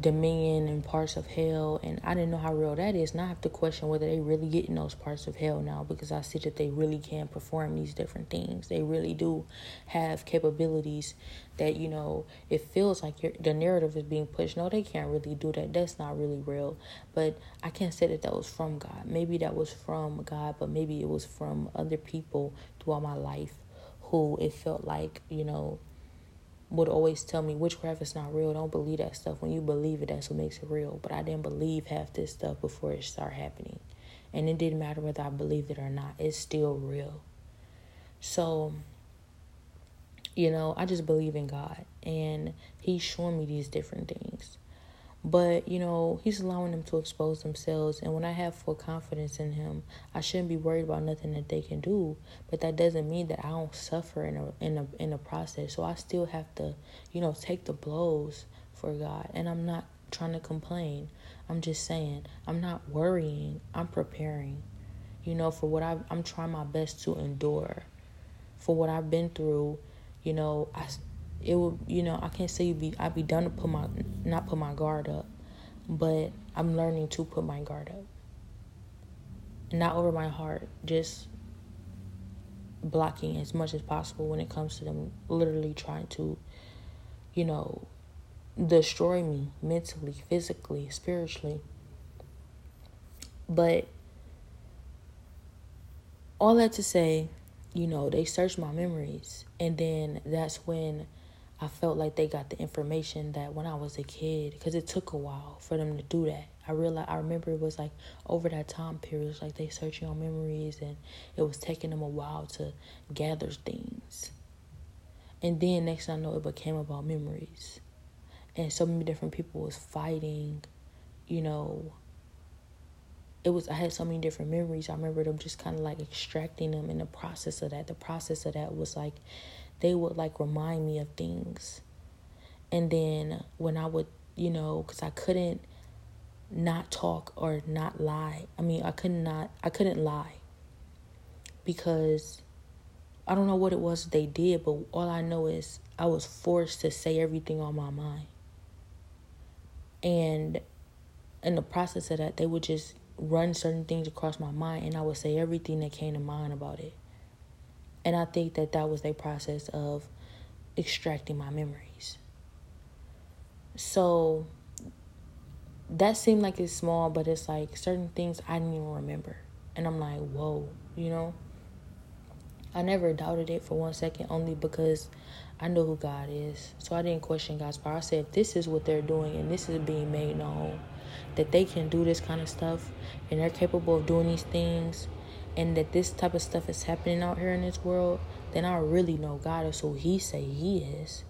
dominion and parts of hell and I didn't know how real that is. Now I have to question whether they really get in those parts of hell now because I see that they really can perform these different things. They really do have capabilities that, you know, it feels like the narrative is being pushed. No, they can't really do that. That's not really real. But I can't say that that was from God. Maybe that was from God, but maybe it was from other people throughout my life who it felt like, you know, would always tell me witchcraft is not real. Don't believe that stuff. When you believe it, that's what makes it real. But I didn't believe half this stuff before it started happening. And it didn't matter whether I believed it or not. It's still real. So, you know, I just believe in God. And He's showing me these different things. But, you know, he's allowing them to expose themselves. And when I have full confidence in him, I shouldn't be worried about nothing that they can do. But that doesn't mean that I don't suffer in a in a in a process. So I still have to, you know, take the blows for God. And I'm not trying to complain. I'm just saying, I'm not worrying. I'm preparing. You know, for what I I'm trying my best to endure. For what I've been through, you know, I it will you know I can't say you be I'd be done to put my not put my guard up, but I'm learning to put my guard up. Not over my heart, just blocking as much as possible when it comes to them literally trying to, you know, destroy me mentally, physically, spiritually. But all that to say, you know, they searched my memories. And then that's when I felt like they got the information that when I was a kid, because it took a while for them to do that. I realized, I remember it was like over that time period, was like they searching on memories, and it was taking them a while to gather things. And then next I know, it became about memories, and so many different people was fighting, you know. It was I had so many different memories. I remember them just kind of like extracting them in the process of that. The process of that was like they would like remind me of things. And then when I would, you know, because I couldn't not talk or not lie. I mean, I could not, I couldn't lie because I don't know what it was they did, but all I know is I was forced to say everything on my mind. And in the process of that, they would just run certain things across my mind, and I would say everything that came to mind about it. And I think that that was their process of extracting my memories. So that seemed like it's small, but it's like certain things I didn't even remember. And I'm like, whoa, you know? I never doubted it for one second, only because I know who God is. So I didn't question God's power. I said, this is what they're doing and this is being made known, that they can do this kind of stuff and they're capable of doing these things, and that this type of stuff is happening out here in this world, then I really know God is who He say He is.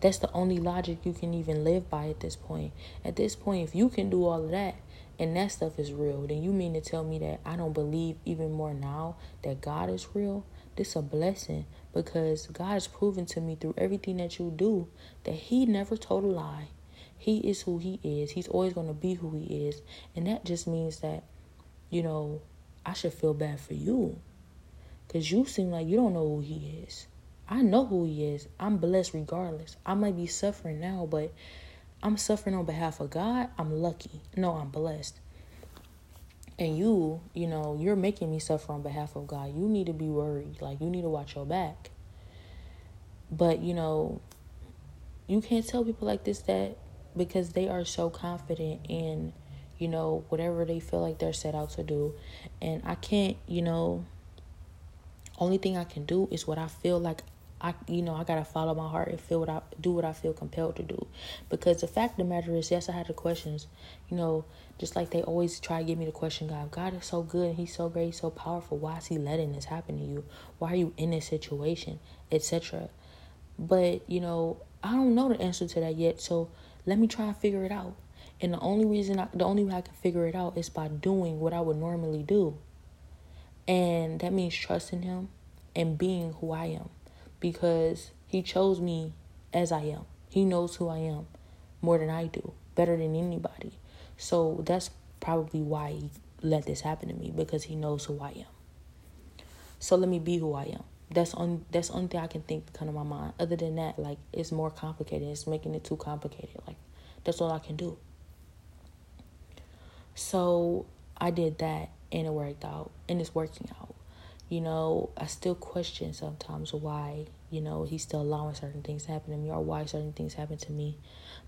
That's the only logic you can even live by at this point. At this point, if you can do all of that and that stuff is real, then you mean to tell me that I don't believe even more now that God is real? This a blessing because God has proven to me through everything that you do that He never told a lie. He is who He is. He's always going to be who He is. And that just means that, you know, I should feel bad for you because you seem like you don't know who He is. I know who He is. I'm blessed regardless. I might be suffering now, but I'm suffering on behalf of God. I'm lucky. No, I'm blessed. And you, you know, you're making me suffer on behalf of God. You need to be worried. Like, you need to watch your back. But, you know, you can't tell people like this that because they are so confident in, you know, whatever they feel like they're set out to do. And I can't, you know, only thing I can do is what I feel like I you know I gotta follow my heart and feel what I do what I feel compelled to do, because the fact of the matter is yes I had the questions, you know just like they always try to give me the question God God is so good and He's so great He's so powerful why is He letting this happen to you why are you in this situation etc. But you know I don't know the answer to that yet so let me try and figure it out. And the only reason I, the only way I can figure it out is by doing what I would normally do. And that means trusting him and being who I am because he chose me as I am. He knows who I am more than I do, better than anybody. So that's probably why he let this happen to me because he knows who I am. So let me be who I am. That's on that's the only thing I can think kind of my mind. Other than that, like it's more complicated. It's making it too complicated. Like that's all I can do. So I did that and it worked out and it's working out. You know, I still question sometimes why, you know, he's still allowing certain things to happen to me or why certain things happen to me.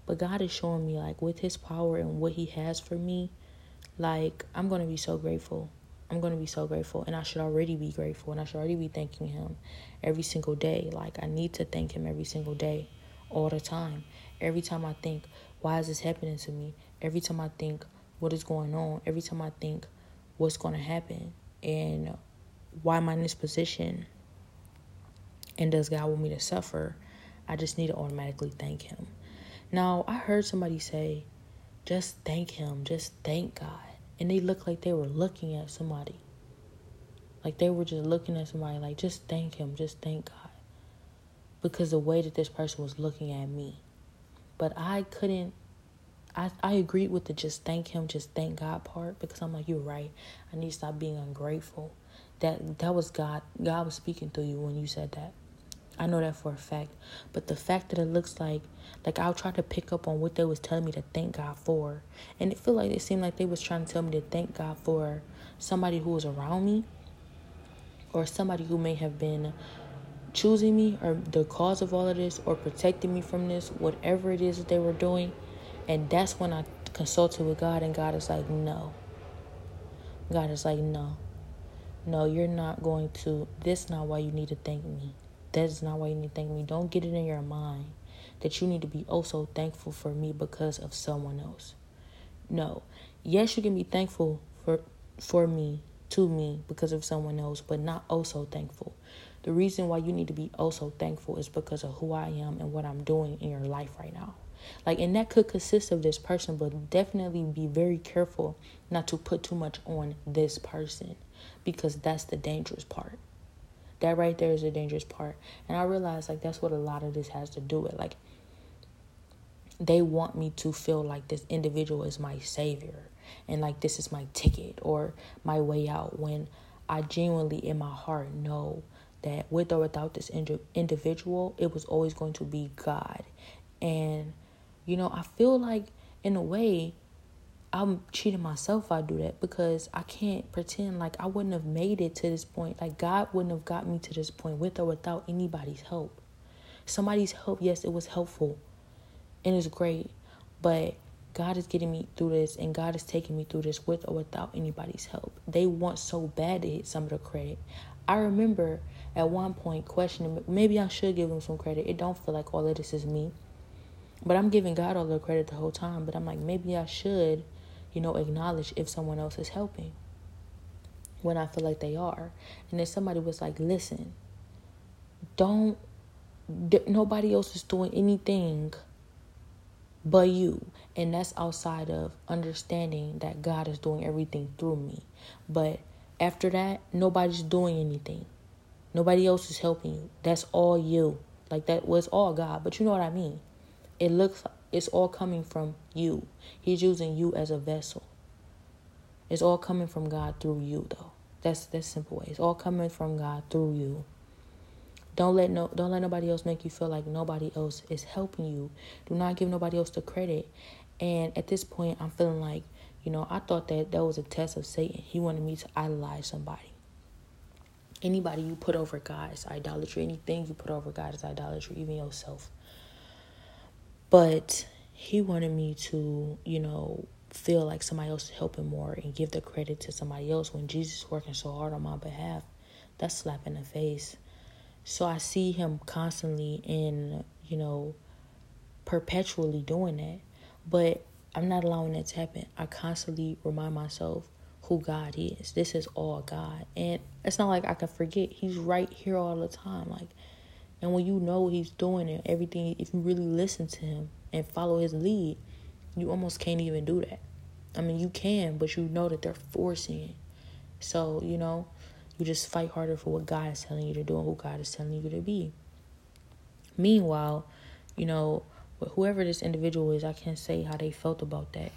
But God is showing me like with his power and what he has for me, like I'm going to be so grateful I'm going to be so grateful and I should already be grateful and I should already be thanking him every single day. Like I need to thank him every single day, all the time. Every time I think, why is this happening to me? Every time I think, what is going on? Every time I think, what's going to happen? And why am I in this position? And does God want me to suffer? I just need to automatically thank him. Now, I heard somebody say, just thank him, just thank God and they looked like they were looking at somebody. Like they were just looking at somebody, like, just thank him, just thank God. Because the way that this person was looking at me. But I couldn't, I, I agreed with the just thank him, just thank God part because I'm like, you're right. I need to stop being ungrateful. That that was God. God was speaking through you when you said that. I know that for a fact. But the fact that it looks like like I'll try to pick up on what they was telling me to thank God for. And it feel like it seemed like they was trying to tell me to thank God for somebody who was around me or somebody who may have been choosing me or the cause of all of this or protecting me from this, whatever it is that they were doing. And that's when I consulted with God and God is like, no. God is like, no. No, you're not going to. This is not why you need to thank me. That's not why you need to thank me. Don't get it in your mind that you need to be oh also thankful for me because of someone else. No. Yes, you can be thankful for for me, to me because of someone else, but not oh also thankful. The reason why you need to be oh also thankful is because of who I am and what I'm doing in your life right now. Like, and that could consist of this person, but definitely be very careful not to put too much on this person because that's the dangerous part. That right there is the dangerous part. And I realize like that's what a lot of this has to do with. Like they want me to feel like this individual is my savior and like this is my ticket or my way out when I genuinely in my heart know that with or without this individual, it was always going to be God. And, you know, I feel like in a way, I'm cheating myself if I do that because I can't pretend like I wouldn't have made it to this point. Like God wouldn't have got me to this point with or without anybody's help. Somebody's help, yes, it was helpful and it's great, but God is getting me through this and God is taking me through this with or without anybody's help. They want so bad to hit some of the credit. I remember at one point questioning maybe I should give them some credit. It don't feel like all of this is me. But I'm giving God all the credit the whole time. But I'm like, maybe I should you know, acknowledge if someone else is helping when I feel like they are. And then somebody was like, listen, don't, d- nobody else is doing anything but you. And that's outside of understanding that God is doing everything through me. But after that, nobody's doing anything. Nobody else is helping you. That's all you. Like that was all God. But you know what I mean? It looks it's all coming from you. He's using you as a vessel. It's all coming from God through you though. That's that's simple way. It's all coming from God through you. Don't let no don't let nobody else make you feel like nobody else is helping you. Do not give nobody else the credit. And at this point I'm feeling like, you know, I thought that that was a test of Satan. He wanted me to idolize somebody. Anybody you put over God is idolatry. Anything you put over God is idolatry, even yourself. But he wanted me to, you know, feel like somebody else is helping more and give the credit to somebody else when Jesus is working so hard on my behalf. That's slap in the face. So I see him constantly and, you know, perpetually doing that. But I'm not allowing that to happen. I constantly remind myself who God is. This is all God. And it's not like I can forget. He's right here all the time. Like and when you know he's doing it, everything, if you really listen to him and follow his lead, you almost can't even do that. I mean, you can, but you know that they're forcing it. So, you know, you just fight harder for what God is telling you to do and who God is telling you to be. Meanwhile, you know, whoever this individual is, I can't say how they felt about that.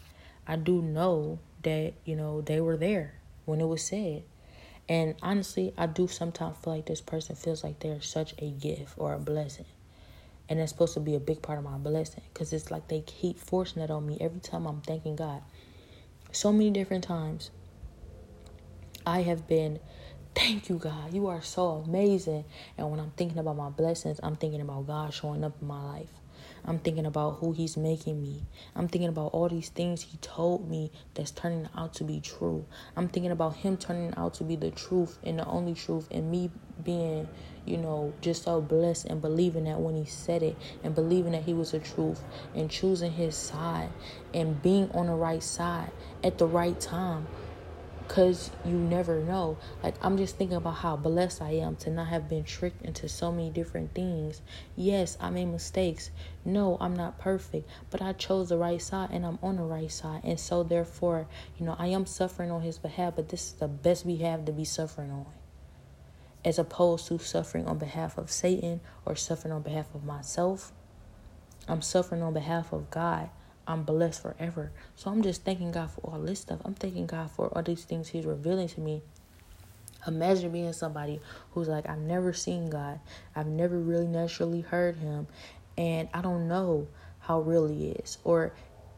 I do know that, you know, they were there when it was said. And honestly, I do sometimes feel like this person feels like they're such a gift or a blessing. And it's supposed to be a big part of my blessing because it's like they keep forcing that on me every time I'm thanking God. So many different times I have been, thank you, God. You are so amazing. And when I'm thinking about my blessings, I'm thinking about God showing up in my life. I'm thinking about who he's making me. I'm thinking about all these things he told me that's turning out to be true. I'm thinking about him turning out to be the truth and the only truth and me being, you know, just so blessed and believing that when he said it and believing that he was the truth and choosing his side and being on the right side at the right time because you never know. Like, I'm just thinking about how blessed I am to not have been tricked into so many different things. Yes, I made mistakes. No, I'm not perfect, but I chose the right side and I'm on the right side. And so, therefore, you know, I am suffering on his behalf, but this is the best we have to be suffering on. As opposed to suffering on behalf of Satan or suffering on behalf of myself. I'm suffering on behalf of God I'm blessed forever. So I'm just thanking God for all this stuff. I'm thanking God for all these things He's revealing to me. Imagine being somebody who's like, I've never seen God, I've never really naturally heard Him, and I don't know how real He is. Or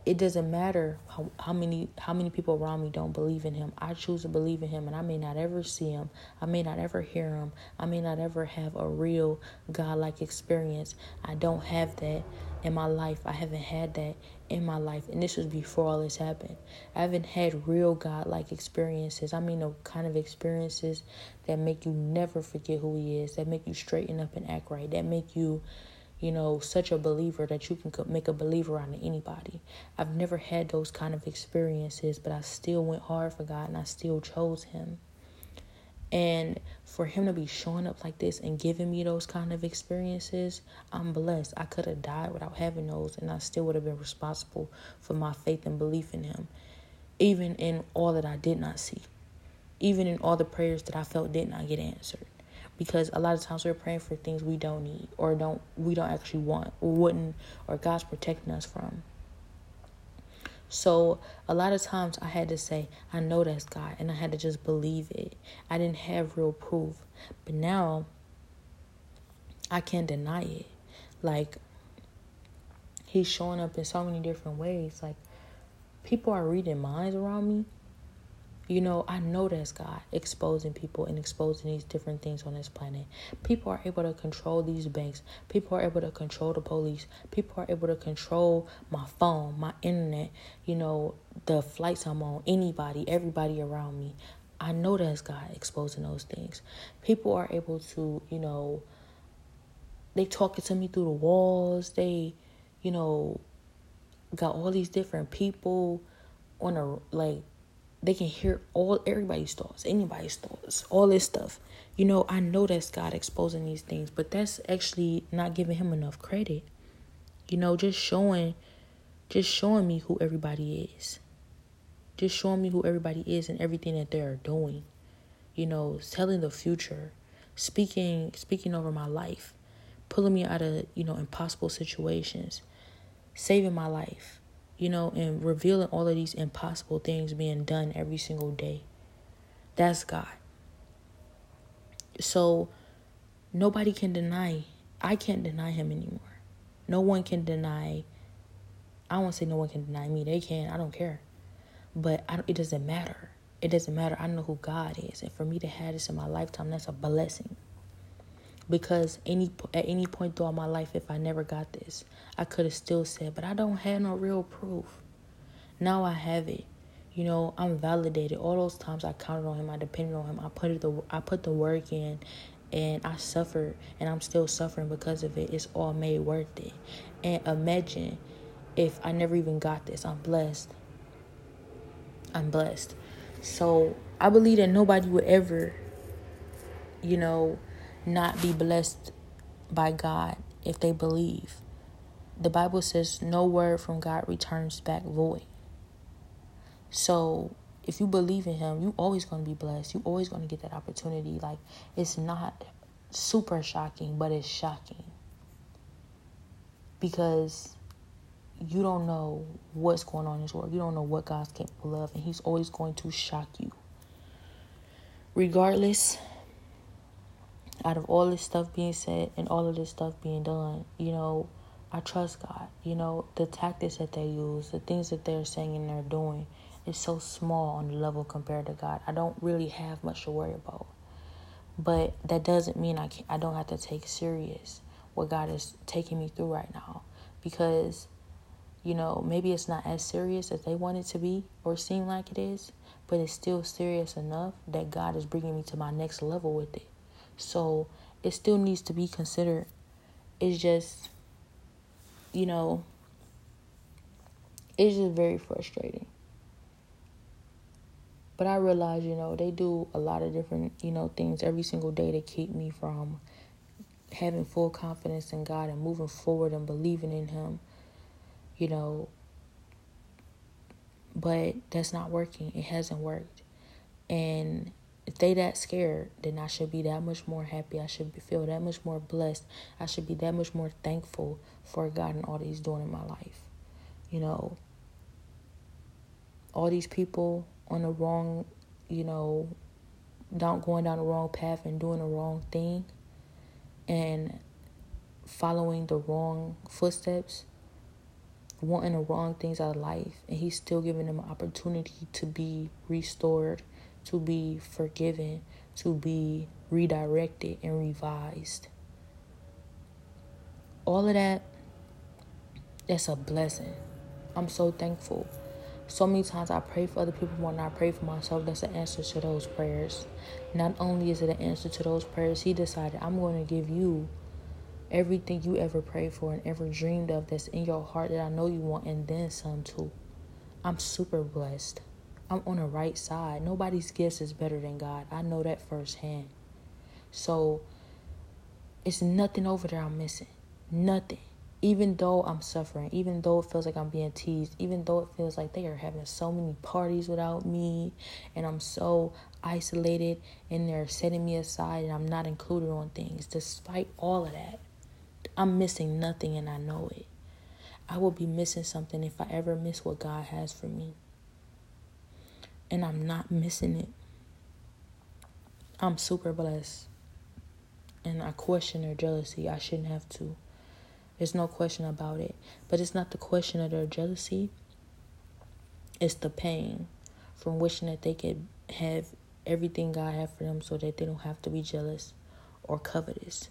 it doesn't matter how, how many how many people around me don't believe in him i choose to believe in him and i may not ever see him i may not ever hear him i may not ever have a real god-like experience i don't have that in my life i haven't had that in my life, and this was before all this happened. I haven't had real God like experiences. I mean, the kind of experiences that make you never forget who He is, that make you straighten up and act right, that make you, you know, such a believer that you can make a believer out of anybody. I've never had those kind of experiences, but I still went hard for God and I still chose Him. And for him to be showing up like this and giving me those kind of experiences, I'm blessed. I could have died without having those, and I still would have been responsible for my faith and belief in him, even in all that I did not see, even in all the prayers that I felt did not get answered. Because a lot of times we're praying for things we don't need or don't we don't actually want wouldn't or God's protecting us from. So a lot of times I had to say, I know that's God, and I had to just believe it. I didn't have real proof. But now I can't deny it. Like he's showing up in so many different ways. Like people are reading minds around me, you know, I know that's God exposing people and exposing these different things on this planet. People are able to control these banks. People are able to control the police. People are able to control my phone, my internet, you know, the flights I'm on, anybody, everybody around me. I know that's God exposing those things. People are able to, you know, they talking to me through the walls. They, you know, got all these different people on a like they can hear all everybody's thoughts, anybody's thoughts, all this stuff. You know, I know that's God exposing these things, but that's actually not giving him enough credit. You know, just showing just showing me who everybody is. Just showing me who everybody is and everything that they're doing. You know, telling the future, speaking speaking over my life, pulling me out of, you know, impossible situations, saving my life you know, and revealing all of these impossible things being done every single day. That's God. So nobody can deny, I can't deny him anymore. No one can deny, I won't say no one can deny me. They can, I don't care. But I it doesn't matter. It doesn't matter. I know who God is. And for me to have this in my lifetime, that's a blessing because any at any point throughout my life if i never got this i could have still said but i don't have no real proof. Now i have it. You know i'm validated. All those times i counted on him i depended on him i put the i put the work in and i suffered and i'm still suffering because of it. It's all made worth it. And imagine if i never even got this. I'm blessed. I'm blessed. So i believe that nobody would ever you know not be blessed by God if they believe. The Bible says no word from God returns back void. So if you believe in him, you always going to be blessed. You always going to get that opportunity. Like it's not super shocking, but it's shocking. Because you don't know what's going on in this world. You don't know what God's capable of, and He's always going to shock you. Regardless, out of all this stuff being said and all of this stuff being done, you know, I trust God. You know, the tactics that they use, the things that they're saying and they're doing, is so small on the level compared to God. I don't really have much to worry about. But that doesn't mean I can't. I don't have to take serious what God is taking me through right now because you know, maybe it's not as serious as they want it to be or seem like it is, but it's still serious enough that God is bringing me to my next level with it. So it still needs to be considered. It's just, you know, it's just very frustrating. But I realize, you know, they do a lot of different, you know, things every single day to keep me from having full confidence in God and moving forward and believing in Him, you know. But that's not working. It hasn't worked. And if they that scared, then I should be that much more happy. I should feel that much more blessed. I should be that much more thankful for God and all that He's doing in my life. You know, all these people on the wrong, you know, down going down the wrong path and doing the wrong thing and following the wrong footsteps, wanting the wrong things out of life, and He's still giving them an opportunity to be restored to be forgiven, to be redirected and revised. All of that, that's a blessing. I'm so thankful. So many times I pray for other people more than I pray for myself. That's the answer to those prayers. Not only is it an answer to those prayers, He decided, I'm going to give you everything you ever prayed for and ever dreamed of that's in your heart that I know you want, and then some too. I'm super blessed. I'm on the right side. Nobody's gifts is better than God. I know that firsthand. So it's nothing over there I'm missing. Nothing. Even though I'm suffering, even though it feels like I'm being teased, even though it feels like they are having so many parties without me and I'm so isolated and they're setting me aside and I'm not included on things, despite all of that, I'm missing nothing and I know it. I will be missing something if I ever miss what God has for me and I'm not missing it. I'm super blessed. And I question their jealousy. I shouldn't have to. There's no question about it. But it's not the question of their jealousy. It's the pain from wishing that they could have everything God had for them so that they don't have to be jealous or covetous.